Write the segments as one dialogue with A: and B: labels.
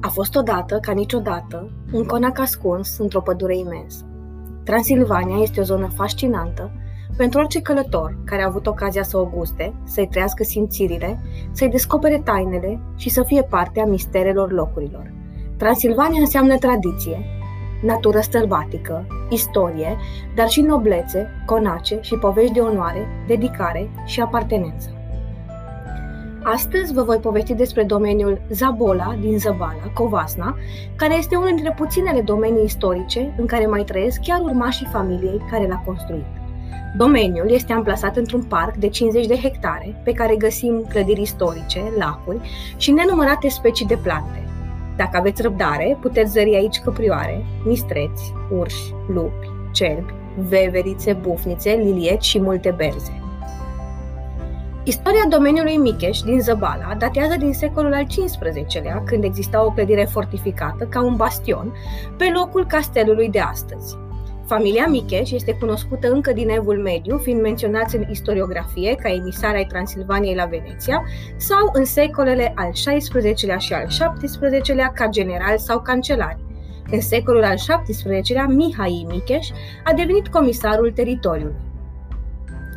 A: A fost odată, ca niciodată, un conac ascuns într-o pădure imensă. Transilvania este o zonă fascinantă pentru orice călător care a avut ocazia să o guste, să-i trăiască simțirile, să-i descopere tainele și să fie parte a misterelor locurilor. Transilvania înseamnă tradiție, natură sălbatică, istorie, dar și noblețe, conace și povești de onoare, dedicare și apartenență. Astăzi vă voi povesti despre domeniul Zabola din Zăbala, Covasna, care este unul dintre puținele domenii istorice în care mai trăiesc chiar urmașii familiei care l-a construit. Domeniul este amplasat într-un parc de 50 de hectare, pe care găsim clădiri istorice, lacuri și nenumărate specii de plante. Dacă aveți răbdare, puteți zări aici căprioare, mistreți, urși, lupi, cerbi, veverițe, bufnițe, lilieci și multe berze. Istoria domeniului Micheș din Zăbala datează din secolul al XV-lea, când exista o clădire fortificată ca un bastion pe locul castelului de astăzi. Familia Micheș este cunoscută încă din Evul Mediu, fiind menționați în istoriografie ca emisari ai Transilvaniei la Veneția, sau în secolele al XVI-lea și al XVII-lea ca general sau cancelari. În secolul al XVII-lea, Mihai Micheș a devenit comisarul teritoriului.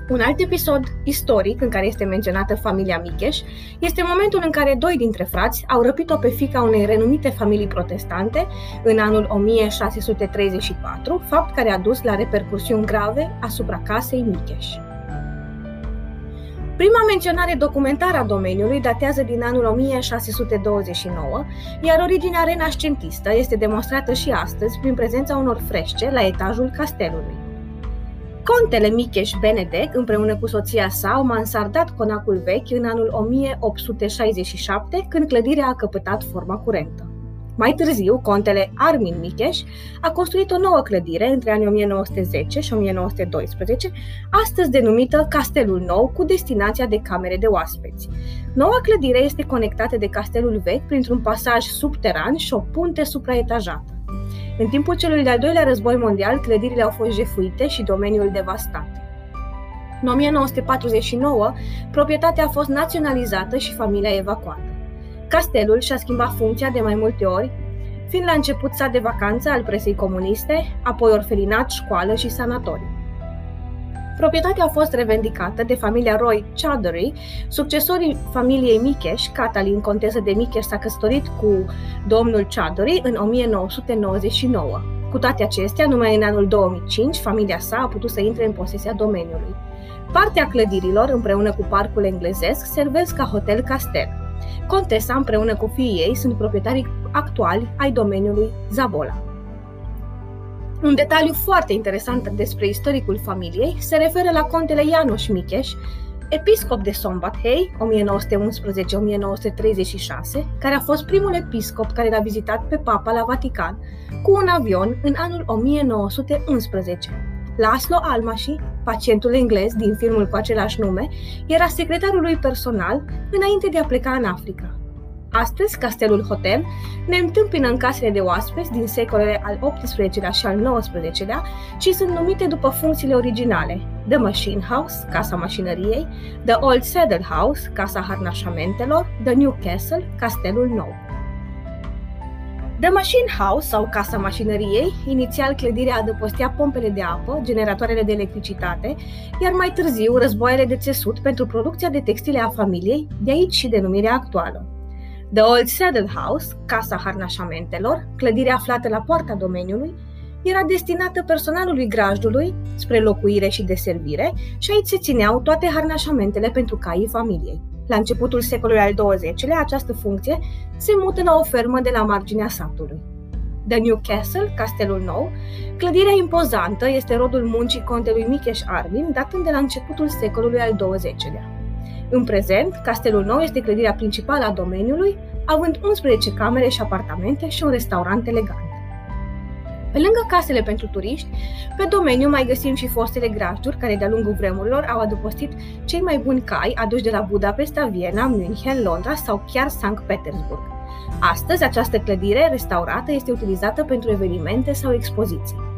A: Un alt episod istoric în care este menționată familia Micheș este momentul în care doi dintre frați au răpit-o pe fica unei renumite familii protestante în anul 1634, fapt care a dus la repercusiuni grave asupra casei Micheș. Prima menționare documentară a domeniului datează din anul 1629, iar originea renascentistă este demonstrată și astăzi prin prezența unor frește la etajul castelului. Contele Micheș Benedek, împreună cu soția sa, au mansardat conacul vechi în anul 1867, când clădirea a căpătat forma curentă. Mai târziu, contele Armin Micheș a construit o nouă clădire între anii 1910 și 1912, astăzi denumită Castelul Nou, cu destinația de camere de oaspeți. Noua clădire este conectată de castelul vechi printr-un pasaj subteran și o punte supraetajată. În timpul celui de-al doilea război mondial, clădirile au fost jefuite și domeniul devastat. În 1949, proprietatea a fost naționalizată și familia evacuată. Castelul și-a schimbat funcția de mai multe ori, fiind la început sat de vacanță al presei comuniste, apoi orfelinat, școală și sanatoriu. Proprietatea a fost revendicată de familia Roy Chowdhury, succesorii familiei Mikesh, Catalin, contesă de Mikesh, s-a căsătorit cu domnul Chowdhury în 1999. Cu toate acestea, numai în anul 2005, familia sa a putut să intre în posesia domeniului. Partea clădirilor, împreună cu parcul englezesc, servesc ca hotel castel. Contesa, împreună cu fiii ei, sunt proprietarii actuali ai domeniului Zabola. Un detaliu foarte interesant despre istoricul familiei se referă la contele Janusz Micheș, episcop de Sombathei, 1911-1936, care a fost primul episcop care l-a vizitat pe papa la Vatican cu un avion în anul 1911. Laszlo Almashi, pacientul englez din filmul cu același nume, era secretarul lui personal înainte de a pleca în Africa. Astăzi, Castelul Hotel ne întâmpină în casele de oaspeți din secolele al XVIII-lea și al XIX-lea și sunt numite după funcțiile originale. The Machine House, Casa Mașinăriei, The Old Saddle House, Casa Harnașamentelor, The New Castle, Castelul Nou. The Machine House sau Casa Mașinăriei, inițial clădirea adăpostea pompele de apă, generatoarele de electricitate, iar mai târziu războaiele de țesut pentru producția de textile a familiei, de aici și denumirea actuală. The Old Saddle House, casa harnașamentelor, clădirea aflată la poarta domeniului, era destinată personalului grajdului spre locuire și deservire și aici se țineau toate harnașamentele pentru caii familiei. La începutul secolului al XX-lea, această funcție se mută la o fermă de la marginea satului. The New Castle, castelul nou, clădirea impozantă este rodul muncii contelui Micheș Arvin, datând de la începutul secolului al XX-lea. În prezent, Castelul Nou este clădirea principală a domeniului, având 11 camere și apartamente și un restaurant elegant. Pe lângă casele pentru turiști, pe domeniu mai găsim și fostele grajduri care de-a lungul vremurilor au adăpostit cei mai buni cai aduși de la Budapesta, Viena, München, Londra sau chiar Sankt Petersburg. Astăzi, această clădire restaurată este utilizată pentru evenimente sau expoziții.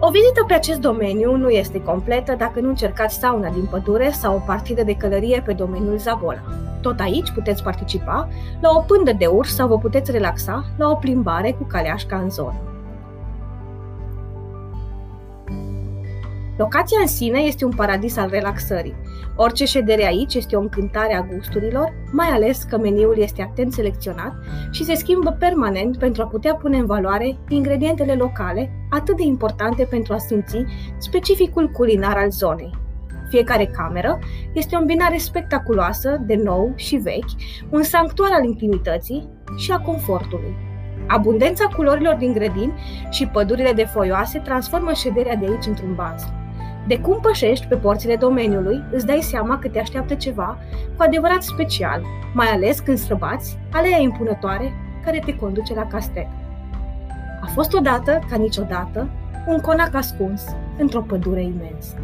A: O vizită pe acest domeniu nu este completă dacă nu încercați sauna din pădure sau o partidă de călărie pe domeniul Zagola. Tot aici puteți participa la o pândă de urs sau vă puteți relaxa la o plimbare cu caleașca în zonă. Locația în sine este un paradis al relaxării. Orice ședere aici este o încântare a gusturilor, mai ales că meniul este atent selecționat și se schimbă permanent pentru a putea pune în valoare ingredientele locale, atât de importante pentru a simți specificul culinar al zonei. Fiecare cameră este o îmbinare spectaculoasă de nou și vechi, un sanctuar al intimității și a confortului. Abundența culorilor din grădini și pădurile de foioase transformă șederea de aici într-un bazm. De cum pășești pe porțile domeniului, îți dai seama că te așteaptă ceva cu adevărat special, mai ales când străbați aleea impunătoare care te conduce la castel. A fost odată, ca niciodată, un conac ascuns într-o pădure imensă.